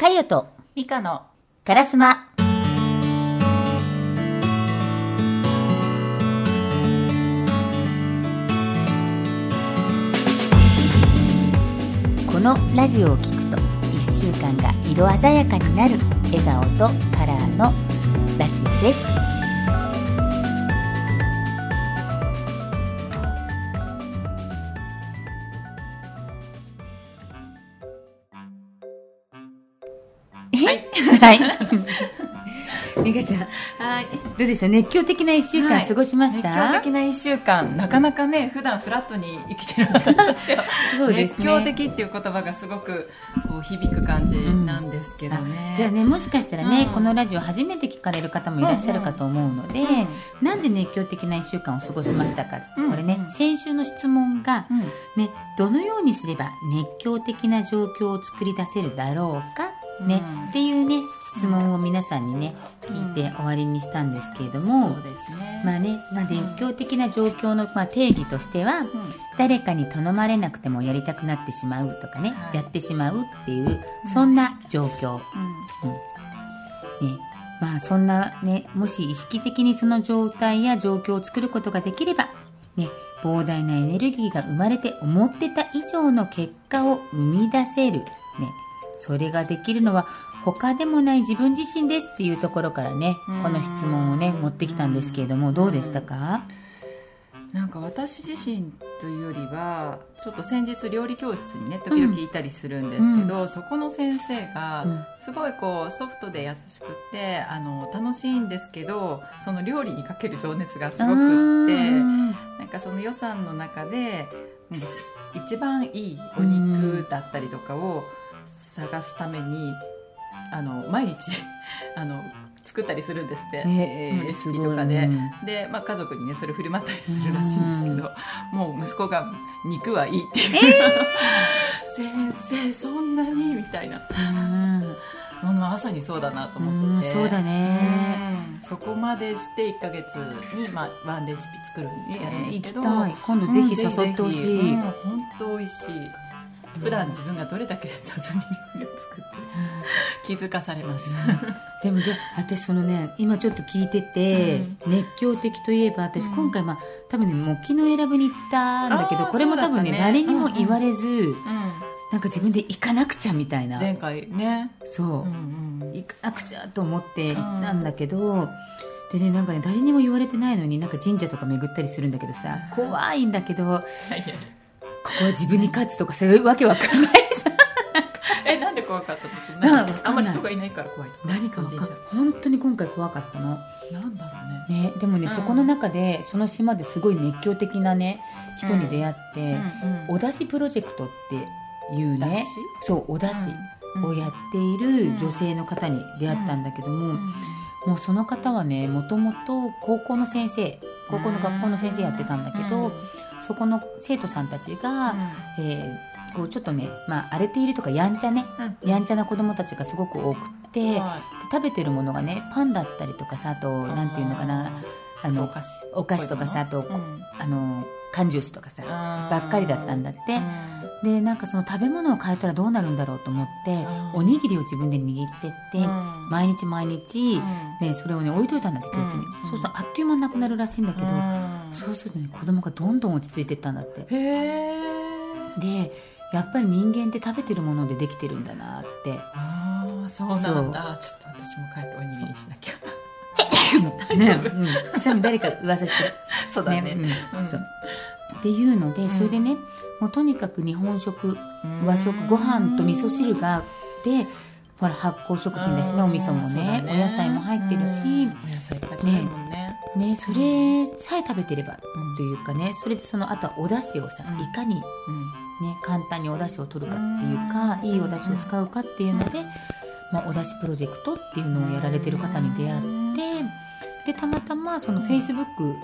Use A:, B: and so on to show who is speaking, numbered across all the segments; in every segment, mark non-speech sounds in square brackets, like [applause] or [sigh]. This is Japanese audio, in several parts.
A: かよと
B: ミカの
A: カラスマこのラジオを聞くと1週間が色鮮やかになる笑顔とカラーのラジオです
B: はい。[laughs]
A: ちゃん。
B: はい。
A: どうでしょう？熱狂的な1週間過ごしました、
B: 熱狂的な1週間。なかなかね普段フラットに生きてる私としては [laughs]
A: そうですね。
B: 熱狂的っていう言葉がすごくこう響く感じなんですけどね、
A: あじゃあねもしかしたらね、
B: うん。
A: このラジオ初めて聞かれる方もいらっしゃるかと思うので、
B: う
A: なんで熱狂的な1週間を過ごしましたか、
B: うん。
A: これね
B: うん。
A: 先週の質問が、
B: うん。
A: ね、どのようにすれば熱狂的な状況を作り出せるだろうか、ね
B: うん。
A: っていうね質問を皆さんにね聞いて終わりにしたんですけれども、
B: そうですね、
A: まあね、まあ、熱狂的な状況の、まあ、定義としては、誰かに頼まれなくてもやりたくなってしまうとかね、
B: はい。
A: やってしまうっていうそんな状況、ね、まあそんなね、もし意識的にその状態や状況を作ることができれば、ね、膨大なエネルギーが生まれて思ってた以上の結果を生み出せる。ね、それができるのは他でもない自分自身ですっていうところからね
B: うん、
A: この質問をね、持ってきたんですけれども、どうでしたか？
B: なんか私自身というよりはちょっと先日料理教室にね時々いたりするんですけど、そこの先生が
A: うん。
B: すごいこうソフトで優しくてあの楽しいんですけどその料理にかける情熱がすごくって
A: うん
B: なんかその予算の中で一番いいお肉だったりとかを探すためにあの毎日 [laughs] あの作ったりするんですって。
A: え
B: レシピとかで、で、まあ、家族にねそれ振る舞ったりするらしいんですけど、もう息子が「肉はいい」っていう、[laughs] 先生そんなにみたいな。
A: うん
B: もうまさにそうだなと思ってて。
A: うんそうだね。
B: うん。そこまでして1か月に、まあ、ワンレシピ作るやるんですけど、
A: 行きたい。今度ぜひ誘ってほしい、
B: 本当美味しい。普段自分がどれだけ雑に料理を作気づかされます、
A: でもじゃあ私そのね今ちょっと聞いてて、熱狂的といえば私
B: うん。
A: 今回まあ多分ね木の選ぶに行ったんだけどこれも多分ね
B: ね。
A: 誰にも言われず、
B: うん
A: なんか自分で行かなくちゃみたいな。
B: 前回ね、
A: そう、
B: うんうん。
A: 行かなくちゃと思って行ったんだけど、でねなんかね誰にも言われてないのになんか神社とか巡ったりするんだけどさ怖いんだけどここは自分に勝つとかそういうわけわかんない
B: 怖かったんです
A: なん
B: なんかあんまり人がいないから怖い
A: 何か本当に今回怖かったの。
B: なんだろうね。
A: ね、でもね、
B: うん。
A: そこの中でその島ですごい熱狂的なね人に出会って、
B: うん
A: お出汁プロジェクトっていうねそうお出汁をやっている女性の方に出会ったんだけども、もうその方はねもともと高校の先生高校の学校の先生やってたんだけど、そこの生徒さんたちが、えーこうちょっとね、まあ、荒れているとかやんちゃね、やんちゃな子供たちがすごく多くって、で食べてるものがねパンだったりとかさあとなんていうのかな。あの
B: お菓子。
A: お菓子とかさあと、
B: うん。
A: あの缶ジュースとかさばっかりだったんだって。
B: うん。
A: でなんかその食べ物を変えたらどうなるんだろうと思って
B: うん。
A: おにぎりを自分で握ってって
B: うん。
A: 毎日毎日
B: うん。
A: ねそれをね置いといたんだって教室に。
B: うん。
A: そうするとあっという間になくなるらしいんだけど
B: うん。
A: そうするとね子供がどんどん落ち着いていったんだって。
B: へえ
A: でやっぱり人間って食べてるものでできてるんだなって。
B: ああそうなんだ。ちょっと私も帰っておにぎりしなきゃ。
A: ね、うん、くしゃみ誰か噂してる。[laughs]
B: そうだね。
A: うん。そう。っていうので、それでねもうとにかく日本食和食ご飯と味噌汁がでほら発酵食品だしねお味噌もね。お野菜も入ってるし、
B: お野菜いっぱいるもんね。
A: ね、それさえ食べてればというかねそれでそのあとはお出汁をさ、
B: うん。
A: いかに、ね、簡単にお出汁を取るかっていうか、いいお出汁を使うかっていうので、まあ、お出汁プロジェクトっていうのをやられてる方に出会ってでたまたまそのフェイスブック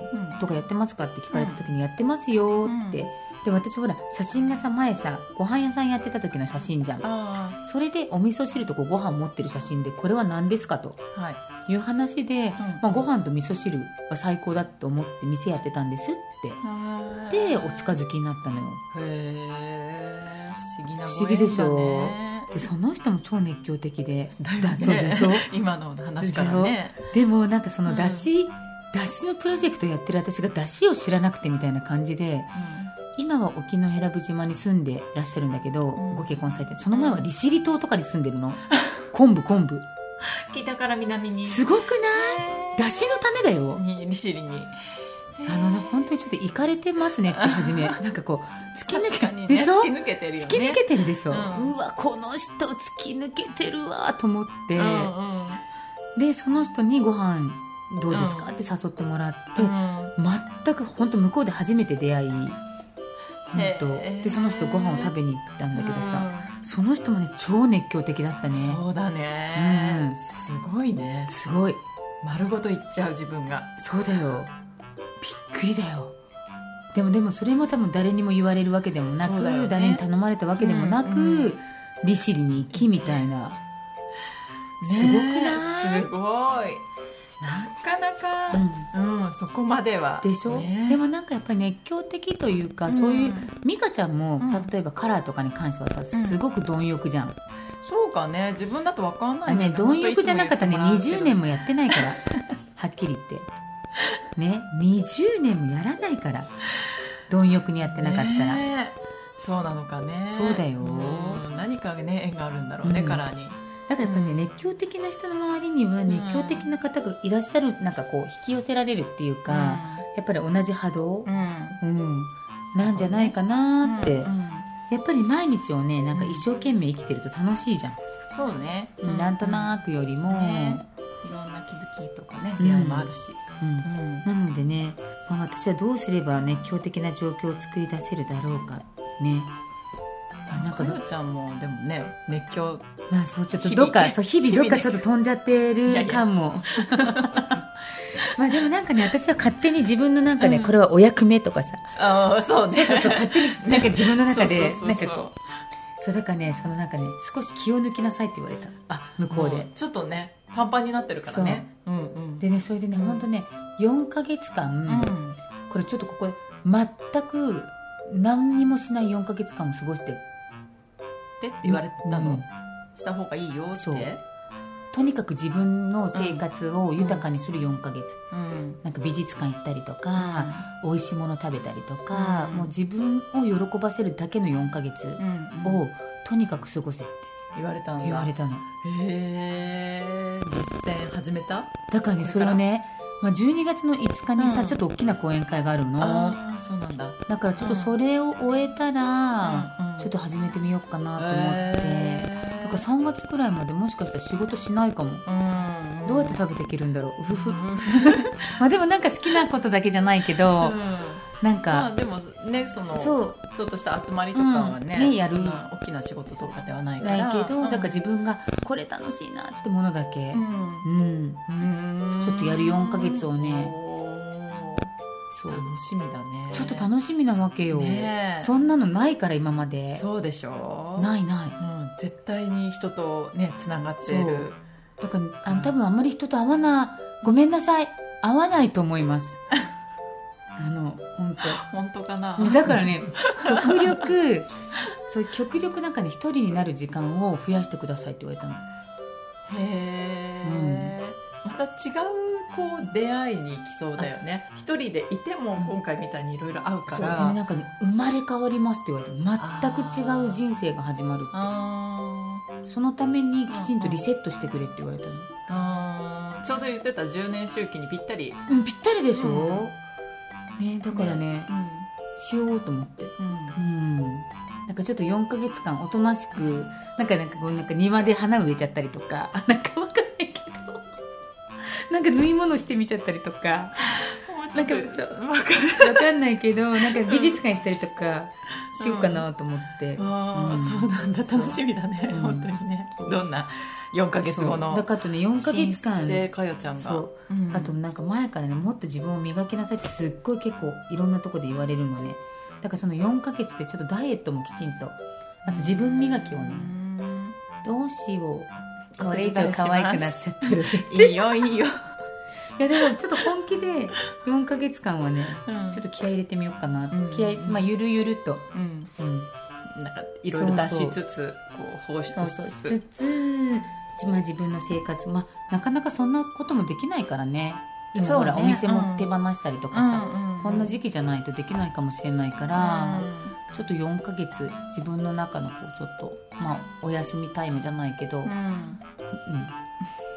A: とかやってますかって聞かれた時にやってますよって、で私ほら写真がさ前さご飯屋さんやってた時の写真じゃん。
B: あ
A: それでお味噌汁とこうご飯持ってる写真でこれは何ですかと
B: い。
A: いう話で、まあ、ご飯と味噌汁は最高だと思って店やってたんですって。でお近づきになったのよ。
B: へえ不思議な
A: 不思議でしょ？でその人も超熱狂的で
B: だよね。
A: そうでしょ？[laughs]
B: 今の話からね。
A: でもなんかその
B: うん。
A: 出汁、出汁のプロジェクトやってる私が出汁を知らなくてみたいな感じで今は沖永良部島に住んでらっしゃるんだけど、
B: うん。
A: ご結婚されてその前は利尻島とかに住んでるの。昆布昆布。[laughs]
B: 北から南に。
A: すごくない？
B: へ
A: 出汁のためだよ。
B: ーに利尻に。
A: あのね本当にちょっといかれてますねって初め。なんかこう突き抜け、でしょ？
B: ね突き抜けてるよね。
A: 突き抜けてるでしょ、
B: う
A: うんわこの人突き抜けてるわと思って、
B: うんうん。
A: でその人にご飯どうですか、
B: うん。
A: って誘ってもらって、
B: うん。
A: 全く本当向こうで初めて出会い本当。でその人ご飯を食べに行ったんだけどさ、
B: う
A: その人もね超熱狂的だった
B: ん
A: ね。
B: そうだね。すごいね。
A: すごい。
B: 丸ごといっちゃう自分が。
A: そうだよ。びっくりだよ。でもでもそれも多分誰にも言われるわけでもなく、
B: ね。
A: 誰に頼まれたわけでもなく、
B: うんうん。
A: 利尻に行きみたいな。すごくない？
B: ねすごいなかなかうん、そこまでは。
A: でしょ、
B: ね。
A: でもなんかやっぱり熱狂的というか、
B: うん。
A: そういう美香ちゃんも、
B: うん。
A: 例えばカラーとかに関してはさすごく貪欲じゃん、
B: そうかね。自分だと分かんない
A: あね貪欲じゃなかったらね20年
B: も
A: もやってないから。[laughs] はっきり言って。ね20年もやらないから。貪欲にやってなかったら、
B: ねそうなのかね。
A: そうだよ。
B: うん。何かね縁があるんだろうね、
A: うん。
B: カラーに
A: だからやっぱりね、熱狂的な人の周りには熱狂的な方がいらっしゃるなんかこう引き寄せられるっていうか、やっぱり同じ波動、
B: うん。
A: うん。なんじゃないかなって、
B: うん
A: やっぱり毎日をねなんか一生懸命生きてると楽しいじゃん、
B: そうね、
A: なんとなくよりも、
B: ね。いろんな気づきとかね
A: うん。
B: 出会いもあるし、
A: うん。なのでね、まあ、私はどうすれば熱狂的な状況を作り出せるだろうかね。あなんか
B: かよちゃんもでもね熱狂
A: まあそうちょっとどっかそう日々どっかちょっと飛んじゃってる感も。[laughs] まあでもなんかね私は勝手に自分のなんかね、
B: うん。
A: これはお役目とかさ。
B: ああそうね。
A: そうそうそう勝手に [laughs] なんか自分の中でなんかこうそうだからねそのなんかね少し気を抜きなさいって言われた。
B: あ
A: 向こうで。
B: もちょっとねパンパンになってるからね。う。うんうん。
A: でねそれでね、
B: うん
A: 本当ね4ヶ月間、
B: うん。
A: これちょっとここで全く何にもしない4ヶ月間を過ごして
B: ってって言われたの、
A: うん。
B: した方がいいよって。
A: そう。とにかく自分の生活を豊かにする4ヶ月、
B: うん。
A: なんか美術館行ったりとか、美味しいもの食べたりとか、
B: うん
A: もう自分を喜ばせるだけの4ヶ月
B: うんうん。
A: をとにかく過ごせって。
B: 言われたんだ。
A: 言われたの。
B: へえ実践始めた？
A: だからねそれをね、まあ、12月の5日にさ、
B: うん。
A: ちょっと大きな講演会があるの。
B: ああそうなんだ。
A: だからちょっとそれを終えたら、
B: うんうん。
A: ちょっと始めてみようかなと思って、
B: へー。
A: だから3月くらいまでもしかしたら仕事しないかも、
B: うん
A: どうやって食べていけるんだろう。うふふ、
B: うん [laughs]
A: まあでもなんか好きなことだけじゃないけど、なん
B: ま
A: か
B: あ、でもねその
A: そう。
B: ちょっとした集まりとかはね,、
A: うん。ねやる。
B: 大きな仕事とかではないから。
A: ないけど、
B: うん。
A: だから自分がこれ楽しいなってものだけ、
B: う
A: うん。
B: んうん。
A: ちょっとやる4ヶ月をね。そう。
B: 楽しみだね。
A: ちょっと楽しみなわけよ、
B: ねえ。
A: そんなのないから今まで。
B: そうでしょ。
A: ないない。
B: うん、絶対に人とねつながっている
A: だからあの多分あんまり人と会わなごめんなさい。会わないと思います [laughs] あの本
B: 本当かな？
A: 当だからね極力 [laughs] そう極力なんかね一人になる時間を増やしてくださいって言われたの。
B: へえ、また違うこう出会いに行きそうだよね。一人でいても今回みたいにいろいろ会うか
A: そうで
B: ら
A: ねなんかね生まれ変わりますって言われて全く違う人生が始まる
B: あ
A: そのためにきちんとリセットしてくれって言われたの、
B: ー。あー。ちょうど言ってた10年周期にぴったり。
A: うん、ぴったりでしょ、
B: う
A: ねだからねしようと思って。
B: うん。
A: うん。なんかちょっと4ヶ月間おとなしくなんかなんかこうなんか庭で花植えちゃったりとか。あなんかわかんないけど。[laughs] なんか縫い物してみちゃったりとか。なんか
B: わか
A: んない。けどなんか美術館行ったりとかしようかなと思って、
B: ああ、
A: うん。
B: そうなんだ。楽しみだね、
A: うん。
B: 本当にね。どんな4ヶ月後の
A: だからあとね4ヶ月間。
B: 新生かよちゃんが。
A: そう。
B: うん。
A: あとなんか前からねもっと自分を磨きなさいってすっごい結構いろんなとこで言われるのね。だからその4ヶ月でちょっとダイエットもきちんと。あと自分磨きをね。
B: うん
A: どうしよう。これ以上可愛くなっちゃってる。
B: いいよいいよ、
A: いやでもちょっと本気で4ヶ月間はね
B: うん。
A: ちょっと気合い入れてみようかな、
B: うん。
A: 気合いまあゆるゆると、
B: うん。
A: うん、
B: なんかいろいろ出しつつこう放出
A: そうそう。し
B: つつ、
A: まあ、自分の生活、まあ、なかなかそんなこともできないからね。今ほら、お店も手放したりとかさ、
B: うんうん
A: こんな時期じゃないとできないかもしれないから、ちょっと4ヶ月自分の中のこうちょっと、まあ、お休みタイムじゃないけど、うん。
B: うん。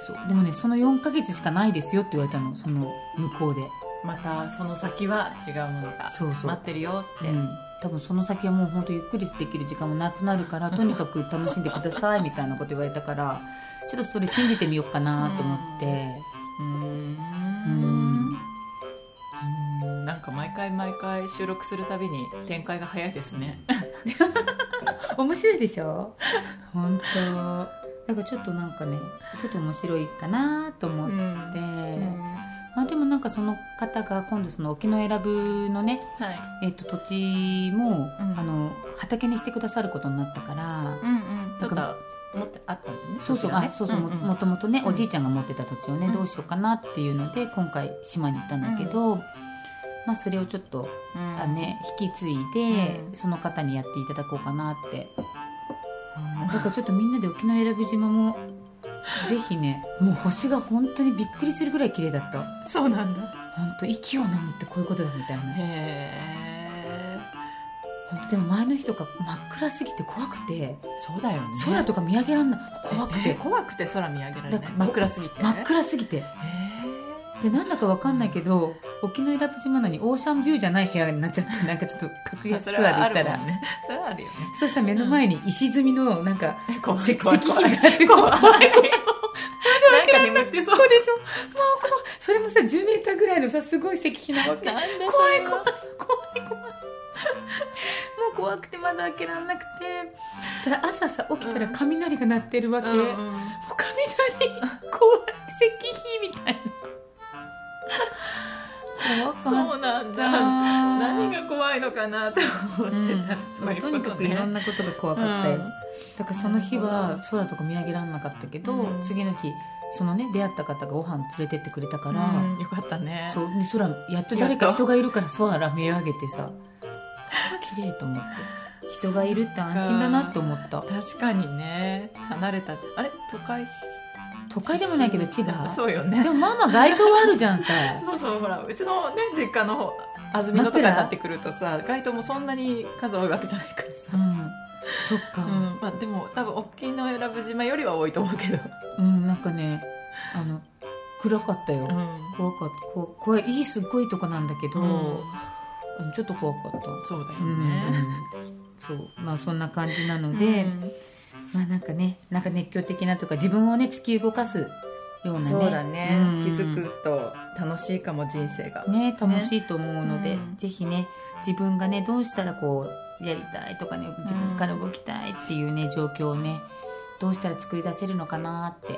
A: そう。でもねその4ヶ月しかないですよって言われたの。その向こうで、
B: またその先は違うものが
A: そうそう。
B: 待ってるよって、
A: うん、多分その先はもう本当ゆっくりできる時間もなくなるからとにかく楽しんでくださいみたいなこと言われたからちょっとそれ信じてみようかなと思って。
B: うーん。なんか毎回毎回収録するたびに展開が早いですね。[laughs]
A: 面白いでしょ？本当。だからちょっとなんかねちょっと面白いかなと思って、まあ、でもなんかその方が今度その沖永良部のね、
B: はい。
A: えっと土地も、
B: うん。
A: あの畑にしてくださることになったから、
B: うんうん。ちょっと持ってあったんでね
A: そうそう、
B: ね。
A: あそうそう、
B: んん
A: ももともとね、
B: うん。
A: おじいちゃんが持ってた土地をね、
B: うん。
A: どうしようかなっていうので今回島に行ったんだけど、まあそれをちょっと、
B: うん。
A: あね引き継いで、
B: うん。
A: その方にやっていただこうかなって。
B: うん。
A: だからちょっとみんなで沖永良部島もぜひねもう星が本当にびっくりするぐらい綺麗だった。
B: そうなんだ。
A: 本当息を飲むってこういうことだみたいな。
B: へえ
A: でも前の日とか真っ暗すぎて怖くて。
B: そうだよね。
A: 空とか見上げらんない。怖く
B: え
A: て
B: 怖くて空見上げられない。真っ暗すぎて。
A: 真っ暗すぎて。
B: へ
A: でなんだかわかんないけど沖永良部島なのにオーシャンビューじゃない部屋になっちゃって [laughs] なんかちょっと格
B: え
A: 安ツアーで行ったら、
B: ね。それはあるよね。
A: そしたら目の前に石積みのなんか
B: 怖い
A: 石
B: 怖い
A: 石碑があって怖い。怖い。
B: なんか眠ってそう
A: そうでしょ。もう怖いそれもさ10メーターぐらいのさすごい石碑なわけ。怖い怖い怖い怖い。もう怖くて窓開けられなくて。そしたら朝さ起きたら雷が鳴ってるわけ、
B: うんうん。
A: もう雷怖い石碑みたいな。怖かった
B: そうなんだ。何が怖いのかなと思ってた、そういう
A: とにかくいろんなことが怖かったよ、だからその日は空とか見上げられなかったけど、
B: うん。
A: 次の日そのね出会った方がご飯連れてってくれたから、
B: うん。よかったね。
A: そう。で空やっと誰か人がいるから空見上げてさ [laughs] 綺麗と思って人がいるって安心だなって思った。
B: 確かにね。離れたあれ？都会し？
A: 都会でもないけど千葉？[laughs]
B: そうよね。
A: でもまあまあ街灯はあるじゃんさ。[laughs]
B: そうそうほらうちのね実家の方安曇野とかになってくるとさ街灯もそんなに数多いわけじゃないから
A: う
B: さ、
A: ん。そっか。
B: うん。まあ、でも多分沖永良部島よりは多いと思うけど、
A: うん、なんかねあの暗かったよ、
B: ん。
A: 怖かった。こ怖い。いいすっごいとこなんだけど、
B: うん
A: うんちょっと怖かった。
B: そうだよ
A: うん。
B: ね、
A: そう。まあそんな感じなので、まあなんかねなんか熱狂的なとか自分をね突き動かすようなね
B: そうだね、
A: うん。
B: 気づくと楽しいかも人生が、
A: ね楽しいと思うので、
B: うん。
A: ぜひね自分がねどうしたらこうやりたいとかね自分から動きたいっていうね状況をねどうしたら作り出せるのかなって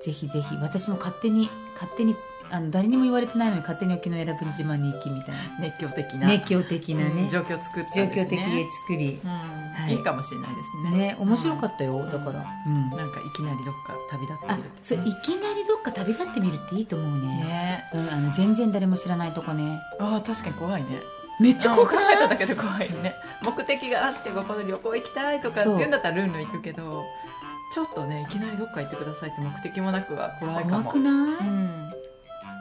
A: ぜひぜひ私も勝手に勝手にあの誰にも言われてないのに勝手に沖永良部島に行きみたいな。
B: 熱狂的な。
A: 熱狂的なね、
B: うん状況作った
A: 状
B: んですね。
A: 況的で作り、
B: うん。
A: はい。
B: い、いかもしれないですね。
A: ね面白かったよ、だから、うん。
B: なんかいきなりどっか旅立って
A: あ
B: みる
A: そういきなりどっか旅立ってみるっていいと思うね。
B: ね。
A: うん、あの全然誰も知らないとこね。
B: ああ確かに怖いね。
A: めっちゃ怖く
B: 考
A: ない？
B: えただけで怖いね。目的があってここで旅行行きたいとかって
A: そう
B: 言うんだったらルンルン行くけどちょっとねいきなりどっか行ってくださいって目的もなくは怖いかも。
A: 怖くない、
B: うん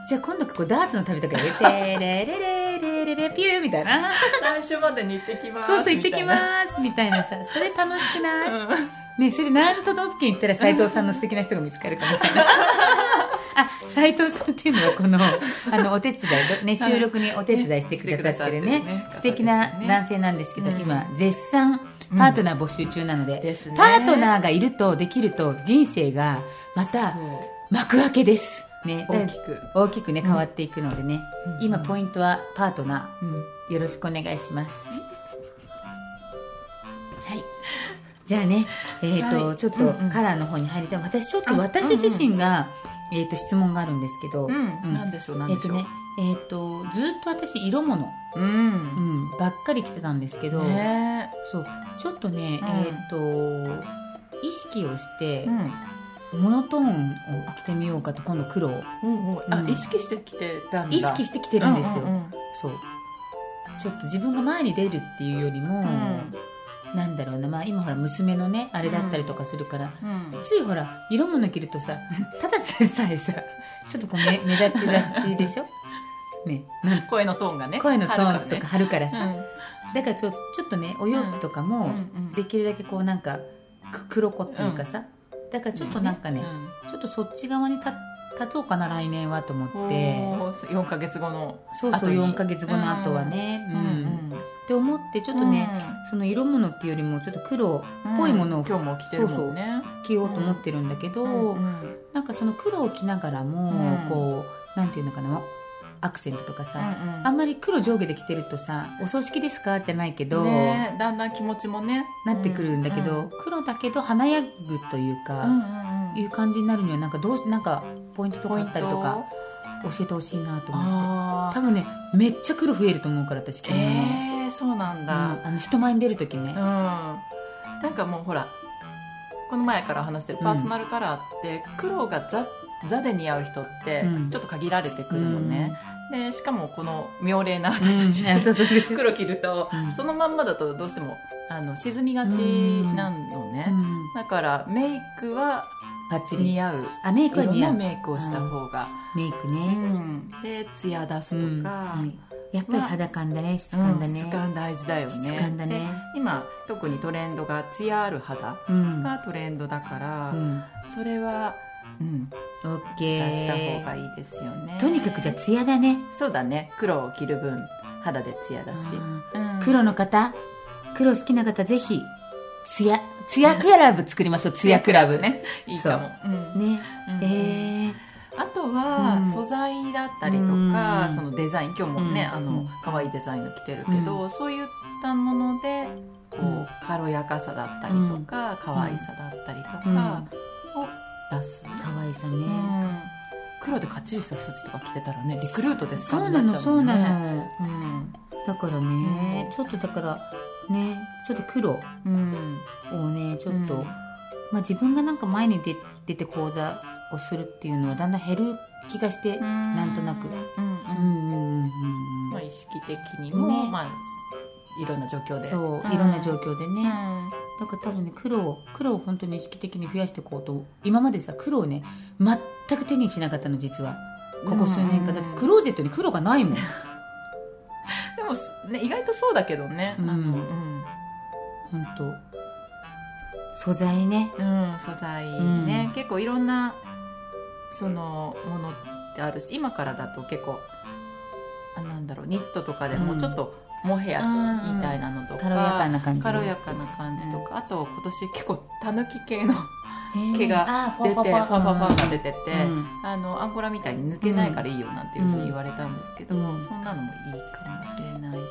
A: じゃあ今度ここダーツの旅とかやってレレレレレレピューみたいな。
B: 来週までに行ってきます
A: そうそう行ってき
B: す
A: ますみたいなさそれ楽しくな。い、ねそれで何都道府県行ったら斎藤さんの素敵な人が見つかるかみたいな [laughs] あ斎藤さんっていうのはこのあのお手伝い、ね、収録にお手伝いしてくださってるね。素敵な男性なんですけど、
B: うん。
A: 今絶賛パートナー募集中なので,、
B: ですね。
A: パートナーがいるとできると人生がまた幕開けです、ね、
B: 大きく。
A: 大きくね変わっていくのでね、
B: うん。
A: 今ポイントはパートナ
B: うん。
A: ーよろしくお願いします。はい。じゃあねえっ、と、
B: はい。
A: ちょっと
B: うんうん。
A: カラーの方に入りたい。私ちょっと
B: あ
A: 私自身が、えー、と質問があるんですけど、
B: うん。
A: うん。
B: なんでしょうなんでしょう。
A: えっとねえっ、とずっと私色物、
B: う
A: うん。ん、ばっかり着てたんですけど、
B: ね
A: そう。ちょっとね、
B: うん。
A: えっ、と意識をして
B: う、ん
A: モノトーンを着てみようかと今度黒を。
B: うんうん。あ
A: うん。
B: 意識してきてたんだ。
A: 意識してきてるんですよ、
B: うんうんうん。
A: そう。ちょっと自分が前に出るっていうよりも、
B: ん。
A: なんだろうな、まあ、今ほら娘のねあれだったりとかするから、
B: うん。
A: ついほら色物着るとさただでさえさちょっとこう目目立ちがちでしょ？ね。
B: 声のトーンがね
A: 声のトーンとか張るからさ、
B: うん。
A: だからちょちょっとねお洋服とかもできるだけこうなんかく黒子っていうかさ、だからちょっとなんかね、
B: うん。
A: ちょっとそっち側に立立とうかな来年はと思って。
B: おー4か月後の
A: そうそう
B: 後に。
A: 4ヶ月後の後はね。
B: う
A: うん。ん、って思ってちょっとね、その色物っていうよりもちょっと黒っぽいものを
B: 今日も着てるもんね。
A: 着ようと思ってるんだけど、
B: うん。
A: なんかその黒を着ながらも、
B: うん。
A: こうなんていうのかなアクセントとかさ、
B: うん
A: あんまり黒上下で着てるとさ「お葬式ですか?」じゃないけど、
B: ねだんだん気持ちもね。
A: なってくるんだけど、
B: うん
A: 黒だけど華やぐというか、
B: うんうんうん。
A: いう感じになるにはなんかどうしなんかポイントとかあったりとか教えてほしいなと思って。
B: あ
A: 多分ねめっちゃ黒増えると思うから私
B: ー
A: 着物の、
B: えー、そうなんだ、
A: うんあの人前に出る時ね。
B: うん、なんかもうほらこの前から話してるパーソナルカラーって、黒がザザで似合う人って
A: うん。
B: ちょっと限られてくるのね、でしかもこの妙齢な
A: うん
B: 私たち、
A: うん。そうそうそう
B: 黒着ると、
A: うん。
B: そのまんまだとどうしてもあの沈みがちなのね、
A: うん。
B: だからメイクは
A: バッチリ。
B: 似合う。
A: あメイクは似合う。
B: メイクをした方が、
A: メイク
B: う
A: ね、
B: ん。でツヤ出す
A: うん。
B: とか、
A: はい。やっぱり肌感だね。質
B: うん
A: 感だね、
B: 質感大事だよね。
A: 質感だね。
B: で今特にトレンドがツヤある肌
A: うん。
B: がトレンドだから、
A: うん。
B: それは、うん、
A: オッケ
B: 出した方
A: ー
B: がいいですよね。
A: とにかくじゃあツヤだね。
B: そうだね。黒を着る分肌でツヤだし、うん。
A: 黒の方黒好きな方ぜひツヤツヤクラブ作りましょう。[laughs] ツヤクラブ。ね。
B: いいかも、う。ん。
A: ね。
B: うん
A: えー、
B: あとは、
A: うん。
B: 素材だったりとか、
A: うん。
B: そのデザイン。今日もね、
A: うん。
B: あの可愛いデザインの着てるけど、そういったものでこう、
A: うん。
B: 軽やかさだったりとか、可愛さだったりとかを出す、
A: 可愛さね、
B: うん黒でかっちりしたスーツとか着てたらねリクルートですか？
A: そうなのそうなの。
B: うん。
A: だからね、
B: うん
A: ちょっとだからねちょっと黒
B: うん。
A: をねちょっと、
B: うん。
A: まあ、自分がなんか前に出出て講座をするっていうのはだんだん減る気がして、なんとなく。
B: うん
A: うんうん。うんうん
B: まあ、意識的にも、
A: ね。
B: まあ、いろんな状況で。
A: そういろんな状況でね、
B: うん
A: だから多分ね黒を黒を本当に意識的に増やしていこうと今までさ黒をね全く手にしなかったの実は。ここ数年間だって。クローゼットに黒がないもん。
B: でも、ね、意外とそうだけどね、
A: うん。
B: あのうん。
A: 本当。素材ね。
B: うん、素材ね、
A: うん。
B: 結構いろんなそのものってあるし今からだと結構あなんだろうニットとかでも
A: うん
B: ちょっとモヘアみたいなのとか、
A: 軽やかな感じ
B: 軽やかな感じとか、あと今年結構たぬき系の毛が
A: あ
B: 出てファファファが出
A: て
B: てあのアンゴラみたいに抜けないからいいよなんていうふうに言われたんですけど、
A: うん。
B: そんなのもいいかもしれないし、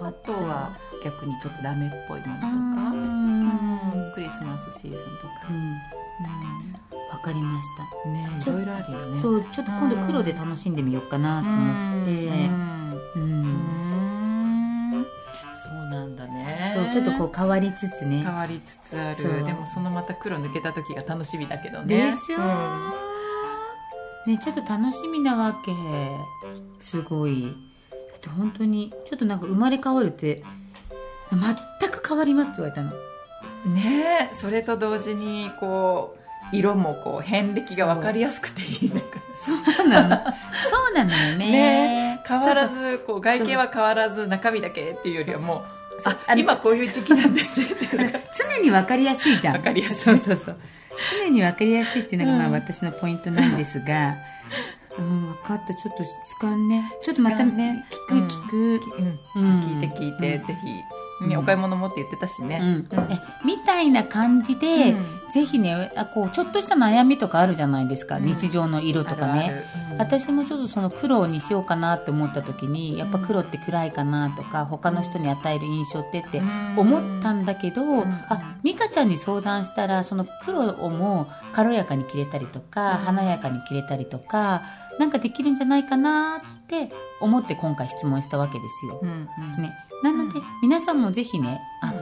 B: あとは逆にちょっとラメっぽいものとか、
A: うん。
B: うんクリスマスシーズンとか、
A: うん。分かりました。
B: うんねいろいろあるよね。
A: そうちょっと今度黒で楽しんでみようかなと思って。
B: うん
A: ちょっとこう変わりつつね。
B: 変わりつつある。でもそのまた黒抜けた時が楽しみだけどね。
A: でしょ、
B: う。ん。
A: ねちょっと楽しみなわけ。すごい。だって本当にちょっとなんか生まれ変わるって全く変わりますって言われたの。
B: ねえそれと同時にこう色もこう遍歴が分かりやすくていいね。
A: そうなの。[laughs] そうなのよね。
B: ね変わらずこう外見は変わらず中身だけっていうよりはもう今こういう時期なんです。
A: 常に分かりやすいじゃん。
B: 分かりやすい。
A: そうそうそう。常に分かりやすいっていうのがまあ
B: うん
A: 私のポイントなんですが、[laughs] うん、分かった。ちょっと質感ね。ちょっとまた
B: ね
A: 聞く聞く、
B: うん。
A: うん。
B: 聞いて聞いて、
A: うん。
B: ぜひ、
A: うん
B: ねお買い物もって言ってたしね、
A: みたいな感じで、
B: うん。
A: ぜひねあこうちょっとした悩みとかあるじゃないですか、
B: うん。
A: 日常の色とかね。私もちょっとその黒にしようかなって思った時にやっぱ黒って暗いかなとか他の人に与える印象ってって思ったんだけど、
B: ん。
A: あ美香ちゃんに相談したらその黒をも軽やかに着れたりとか、
B: うん。
A: 華やかに着れたりとかなんかできるんじゃないかなって思って今回質問したわけですよ。
B: うんうん。
A: ね、なので、皆さんもぜひねあ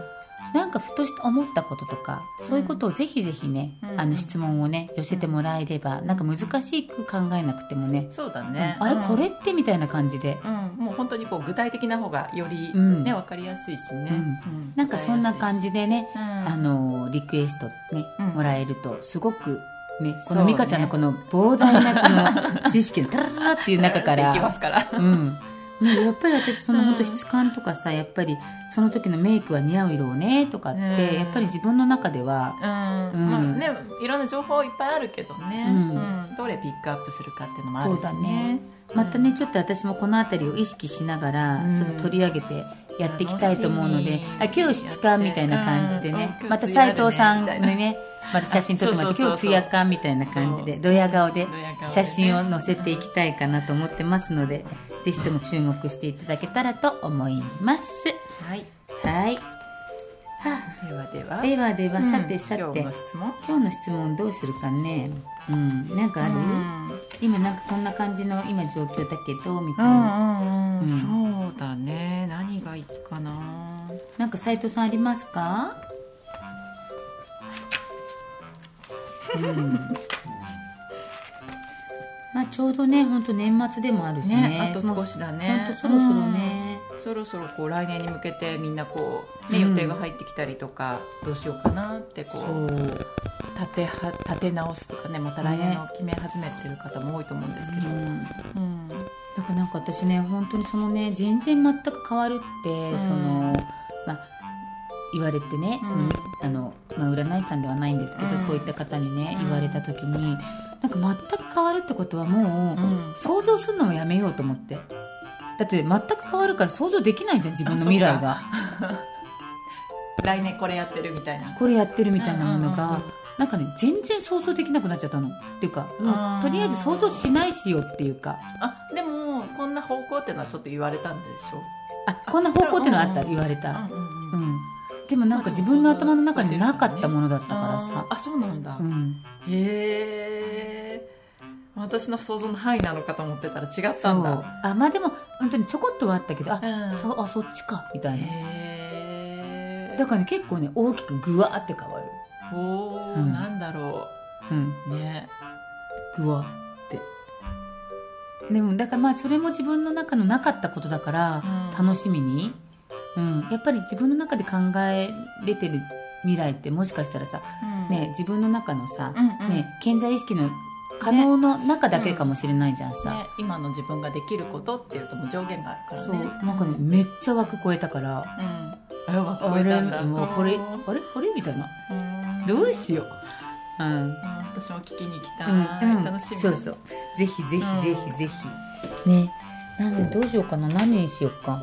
A: なんかふとした思ったこととかそういうことをぜひぜひね、
B: うん。
A: あの質問をね寄せてもらえれば、なんか難しく考えなくてもね、
B: そうだね、
A: あれ、
B: うん。
A: これってみたいな感じで、
B: うん、もう本当にこう具体的な方がより、
A: うん。
B: ねわかりやすいしね、うん。
A: なんかそんな感じでね、
B: うん。
A: あのリクエストね、
B: うん。
A: もらえるとすごくねこの美香ちゃんのこの膨大なこの知識のタラララっていう中から。[laughs]
B: できますから。
A: うん。ね、やっぱり私その本当質感とかさやっぱりその時のメイクは似合う色をねとかって、
B: うん。
A: やっぱり自分の中では。
B: うん。
A: うん。
B: まあね、いろんな情報いっぱいあるけどね、
A: うん。
B: うん。どれピックアップするかっていうのもあるし
A: そうだ
B: ね。
A: ねまたねちょっと私もこの辺りを意識しながら
B: うん。
A: ちょっと取り上げてやっていきたいと思うのであ今日質感みたいな感じでね。
B: うん。
A: また斉藤さんに
B: ね
A: また写真撮ってもらって今日ツヤ感みたいな感じでドヤ顔で写真を載せていきたいかなと思ってますのでぜひとも注目していただけたらと思います。
B: はい。
A: はい。
B: ではでは。
A: ではではさて
B: うん。
A: さて、
B: 今日の質問？
A: 今日の質問どうするかね。うん。なんかある、
B: うん。
A: 今なんかこんな感じの今状況だけどみたい
B: うん
A: な、
B: うん。
A: うん。
B: そうだね。何がいいかな。
A: なんか斉藤さんありますか？うん。[laughs] まあちょうどね本当年末でもあるしね。
B: ねあと少しだね。
A: 本当そろそろね、
B: そろそろこう来年に向けてみんなこう、ね
A: うん
B: 予定が入ってきたりとかどうしようかなってこ
A: そう。う
B: 立ては立て直すとかねまた来年の決め始めてる方も多いと思うんですけど、
A: うん。
B: うん。
A: だからなんか私ね本当にそのね全然全く変わるって、
B: ん。
A: そのまあ言われてね、その
B: うん
A: あのまあ、占い師さんではないんですけど、
B: うん。
A: そういった方にね
B: うん。
A: 言われた時になんか全く変わるってことはもう、
B: うん。
A: 想像するのもやめようと思って。だって全く変わるから想像できないじゃん自分の未来が。[laughs]
B: 来年これやってるみたいな。
A: これやってるみたいなものが、
B: うんうんうん
A: なんかね全然想像できなくなっちゃったの。っていうかうとりあえず想像しないしようっていうか。
B: あでもこんな方向っていうのはちょっと言われたんでしょ？
A: あこんな方向っていうのはあった、
B: うん
A: 言われた、
B: うんうん
A: う
B: うん
A: ん、でもなんか自分の頭の中になかったものだったからさ、
B: あそうなんだ、
A: うん、
B: へえ私の想像の範囲なのかと思ってたら違ったんだ。
A: あまあでも本当にちょこっとはあったけどあ,、
B: うん。
A: そうあそっちかみたいな。だからね結構ね大きくぐわって変わる。
B: おお、
A: うん。
B: なんだろ
A: う。ん。
B: うね
A: ぐわって。でもだからまあそれも自分の中のなかったことだから、
B: うん。
A: 楽しみに、うん、やっぱり自分の中で考えれてる未来ってもしかしたらさ、ね、自分の中のさ、
B: うんうん。
A: ね、健在意識の可能の中だけかもしれないじゃんさ、
B: ね、今の自分ができることっていうともう上限があるからね。
A: そう。なんかねめっちゃ枠超えたから
B: うん。あ超えたんだ。
A: もうこれ
B: うん
A: あれあれみたいな。
B: うん。
A: どうしよう。うん、
B: うん。私も聞きに行きたい、
A: うん。うん。
B: 楽しみ
A: そうそう。ぜひぜひぜひぜひ。ね。なのでどうしようかな。何にしようか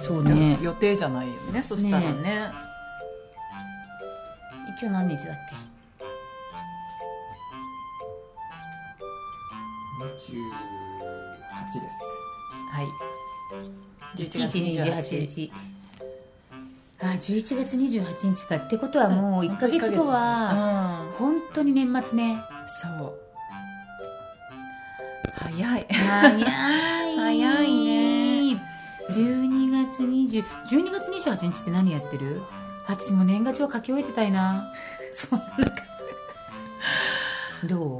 A: そうね。
B: 予定じゃないよね。そしたらね。
A: 今日何日だっけ
C: ？28です。
B: はい。
A: 1日。28日あ11月28日か。ってことはもう1か月後は
B: うん。
A: 本当に年末ね。
B: そう。早い。
A: 早い。
B: 早いね
A: 12月20 12月28日って何やってる？私も年賀状書き終えてたいな。[laughs] そんな中。ど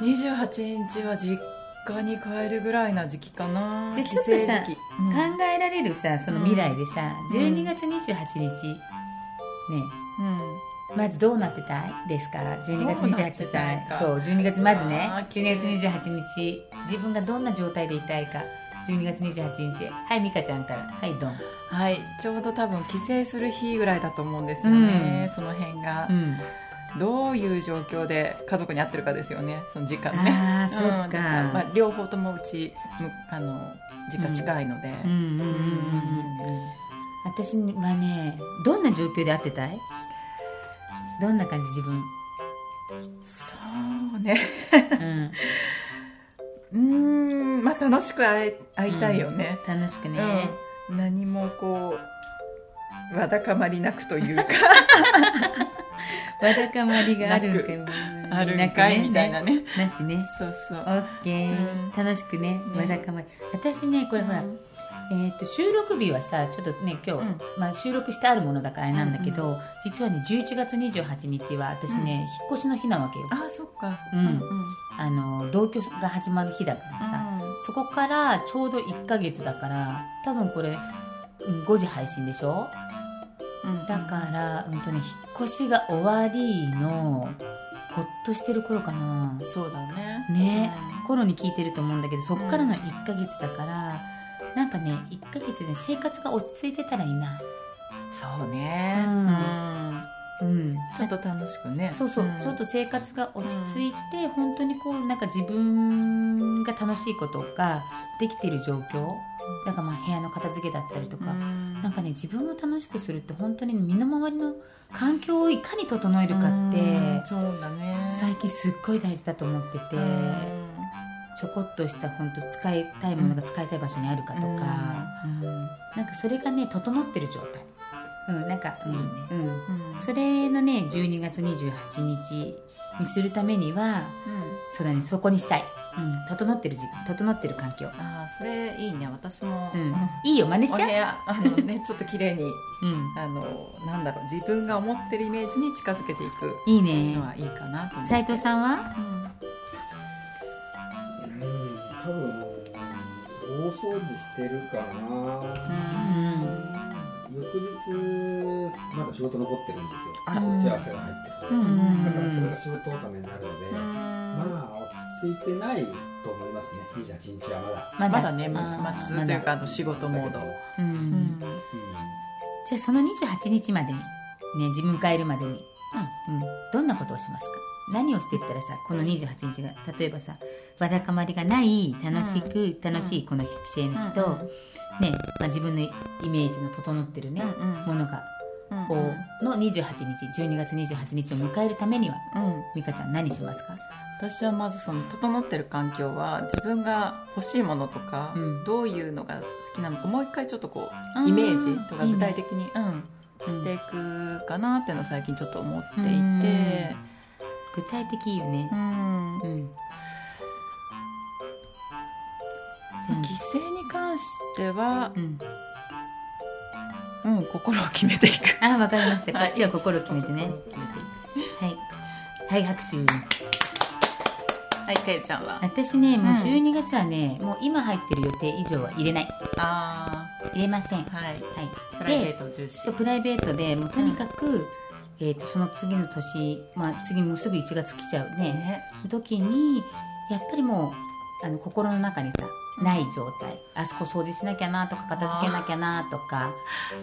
A: う
B: ？28日は実家に帰るぐらいな時期かな。
A: じゃあちょっとさ
B: うん
A: 考えられるさその未来でさ、
B: うん。
A: 12月28日。ね
B: うん。
A: まずどうなってたいですか？12月
B: どうなっ
A: 28日そう12月まずね。
B: あー
A: 12月28日。自分がどんな状態でいたいか12月28日。はい美香ちゃんから。はいドン。
B: はいちょうど多分帰省する日ぐらいだと思うんですよね、その辺が、
A: うん。
B: どういう状況で家族に会ってるかですよねその時間ね。
A: ああそっ
B: うんだらま
A: か
B: あ、両方ともうちむあの実家近いので、
A: うん。うん。うん。うん。うん。私はねどんな状況で会ってたい？どんな感じ自分？
B: そうね。
A: うん [laughs]
B: 楽しく会いたいよね、
A: 楽しくね、
B: うん。何もこうわだかまりなくというか。[laughs]
A: わだかまりがあるんかい
B: あるんかいみたいなね。
A: なしね。
B: そうそう。
A: オッケー、
B: うん。
A: 楽しくね。
B: ね。
A: わだかまり。私ねこれほら、
B: うん。
A: えー、と収録日はさちょっとね今日、
B: うん。
A: まあ、収録してあるものだからあれなんだけど、実はね11月28日は私ね、引っ越しの日なわけよ。
B: あそっか。
A: うん。
B: うん
A: あの同居が始まる日だからさ、そこからちょうど1ヶ月だから多分これうん5時配信でしょ？
B: うん
A: だから、うんとね、引っ越しが終わりのほっとしてる頃かな。
B: そうだね。
A: ね、頃に聞いてると思うんだけどそっからの1ヶ月だから、なんかね1ヶ月で生活が落ち着いてたらいいな。
B: そうね。
A: う
B: うんん
A: うん。
B: ちょっと楽しくね。
A: そうそう、
B: ん。
A: ちょっと生活が落ち着いて、本当にこうなんか自分が楽しいことができている状況。だからまあ部屋の片付けだったりとか、
B: うん。
A: なんかね自分を楽しくするって本当に身の回りの環境をいかに整えるかって、
B: うんそうだね。
A: 最近すっごい大事だと思ってて、ちょこっとした本当使いたいものが使いたい場所にあるかとか、
B: うん。
A: なんかそれがね整ってる状態うんなんか
B: いいね。
A: うん。
B: うん。
A: それのね12月28日にするためにはそうだねそこにしたい、うん、整ってる時整ってる環境、
B: ああそれいいね。私も。
A: うん、いいよ真似しちゃう、
B: お部屋あのね [laughs] ちょっと綺麗に
A: うん、
B: あのなんだろう自分が思ってるイメージに近づけていく。
A: いいね。
B: のはいいかなと思って。
A: 斉藤さんは？
B: うん。
C: うん多分大掃除してるかな翌日まだ仕事残ってるんですよ。打ち合わせが入ってる
A: うん。うん。
C: だからそれが仕事納めになるので、
B: うん。
C: まあ落ち着いてないと思いますね。28日はまだ。
A: ま
B: まだね
A: あー
B: 末というかあの仕事モード。
A: うん。
B: うん。
A: じゃあその28日までにね自分帰るまでに、うん。どんなことをしますか？何をしていったらさこの28日が例えばさわだかまりがない楽しく、楽しいこの帰省の日と、
B: うん
A: ねまあ、自分のイメージの整ってるね、
B: うんうん。
A: ものが
B: うん
A: こうの28日12月28日を迎えるためには
B: うん。
A: 美香ちゃん何しますか？
B: 私はまずその整ってる環境は自分が欲しいものとか、
A: うん。
B: どういうのが好きなのかもう一回ちょっとこうイメージとか具体的にうん
A: うん。
B: していくかなっていうのを最近ちょっと思っていて。
A: うん。具体的いいよね。
B: うん関しては
A: あ、うん、
B: うん、心を決めていく。
A: あわかりました、
B: はい。
A: こっちは心を決めてね。はい。はい拍手。
B: くはいけいちゃんは？
A: 私ねもう
B: うん。
A: 12月はね、もう今入ってる予定以上は入れない。
B: あ
A: 入れません。は
B: あはい。
A: い
B: プライベ
A: で
B: ート重視。
A: そうプライベートでもうとにかく、えー、とその次の年、まあ、次もうすぐ1月来ちゃうね。
B: ね。
A: 時にやっぱりもうあの心の中にさない状態、あそこ掃除しなきゃなとか片付けなきゃなとか。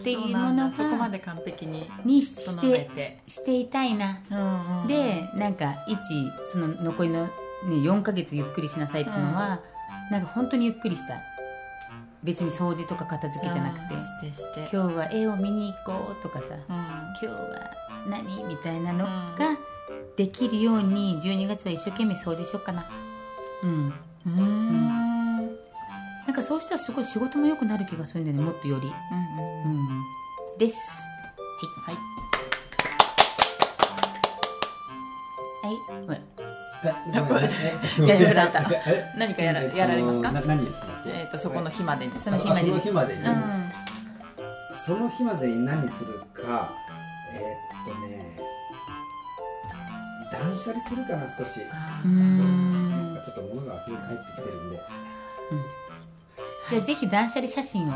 A: っていうもの
B: そこま
A: が
B: で完璧に
A: にし
B: 整
A: てしていたいな。
B: うんうん
A: でなんか一その残りの、ね、4ヶ月ゆっくりしなさいっていうのは、なんか本当にゆっくりしたい。別に掃除とか片付けじゃなくて、
B: してして
A: 今日は絵を見に行こうとかさ。
B: うん。
A: 今日は何みたいなのができるように12月は一生懸命掃除しようかな。うん。
B: うん
A: かそうしたらすごい仕事も良くなる気がするんだよねもっとより。
B: うん
A: うんです。
B: はい。
A: はい。はい。ほら
B: 何かやら
C: えっと
B: やられますか？
C: な何ですか？
B: えー、とそこの日までに。
A: その日までに。
C: あその日までに、
A: うん。
C: その日までに何するか。えーっとね断捨離するかな少し。
A: うー。ん。
C: ちょっと物が溢れ返ってきてるんで
A: じゃあぜひ断捨離写真を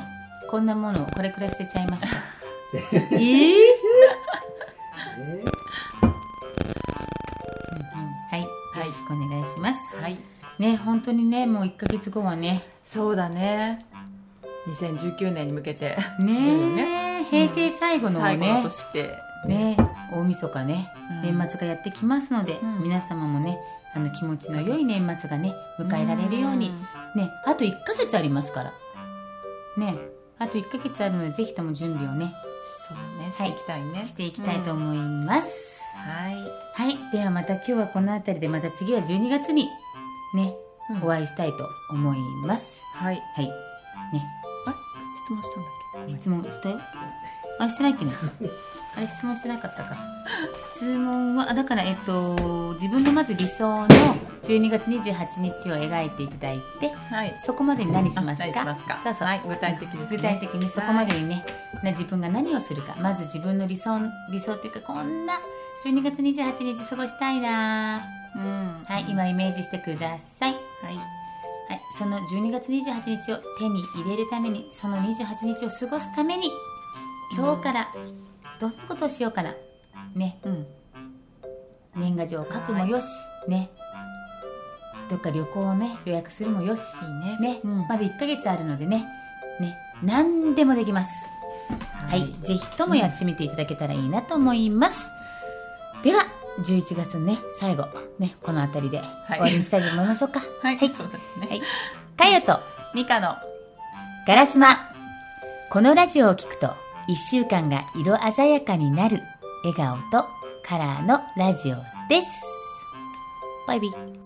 A: こんなものをこれくらい捨てちゃいました。[laughs] えー？
C: えー？
A: はい、よろしくお願いします。
B: はい。
A: ね、本当にね、もう1ヶ月後はね、
B: そうだね。2019年に向けて。
A: ね平成最後の
B: 最後の
A: ね、
B: 年で
A: ね、大晦日ね、
B: うん。
A: 年末がやってきますので、
B: うん。
A: 皆様もね、あの気持ちの良い年末がね、迎えられるように、ね、あと1ヶ月ありますから。ね、あと1ヶ月あるので、ぜひとも準備をね、
B: そうねしていきたいね、
A: していきたいと思います。
B: はい。
A: はい、ではまた今日はこの辺りで、また次は12月にね、
B: うん。
A: お会いしたいと思います。
B: はい。
A: はい。ね。
B: 質問したんだっけ？
A: 質問したよ。あれしてないっけね？あれ質問してなかったか。質問はあだからえっと自分のまず理想の12月28日を描いていただいて
B: はい。
A: そこまでに何しますか？
B: すか？
A: そうそう、
B: はい具体的ですね。
A: 具体的にそこまでにね、な自分が何をするか。まず自分の理想理想っていうかこんな12月28日過ごしたいな。
B: うん。
A: はい今イメージしてください。
B: はい。
A: はい、その12月28日を手に入れるためにその28日を過ごすために今日からどんなことをしようかな。ね。
B: うん。
A: 年賀状を書くもよし。ね。どっか旅行をね予約するもよし
B: いいね。
A: ね、
B: うん。
A: まだ1ヶ月あるのでね。ね。何でもできます。はい、ぜひともやってみていただけたらいいなと思います、では11月のね最後。ね。この辺りで終わりにしたいと思いましょうか。[laughs]
B: はい、
A: はい。
B: そうですね、
A: はい。かよと。
B: ミカの。
A: ガラスマ。このラジオを聞くと1週間が色鮮やかになる笑顔とカラーのラジオです。バイビー。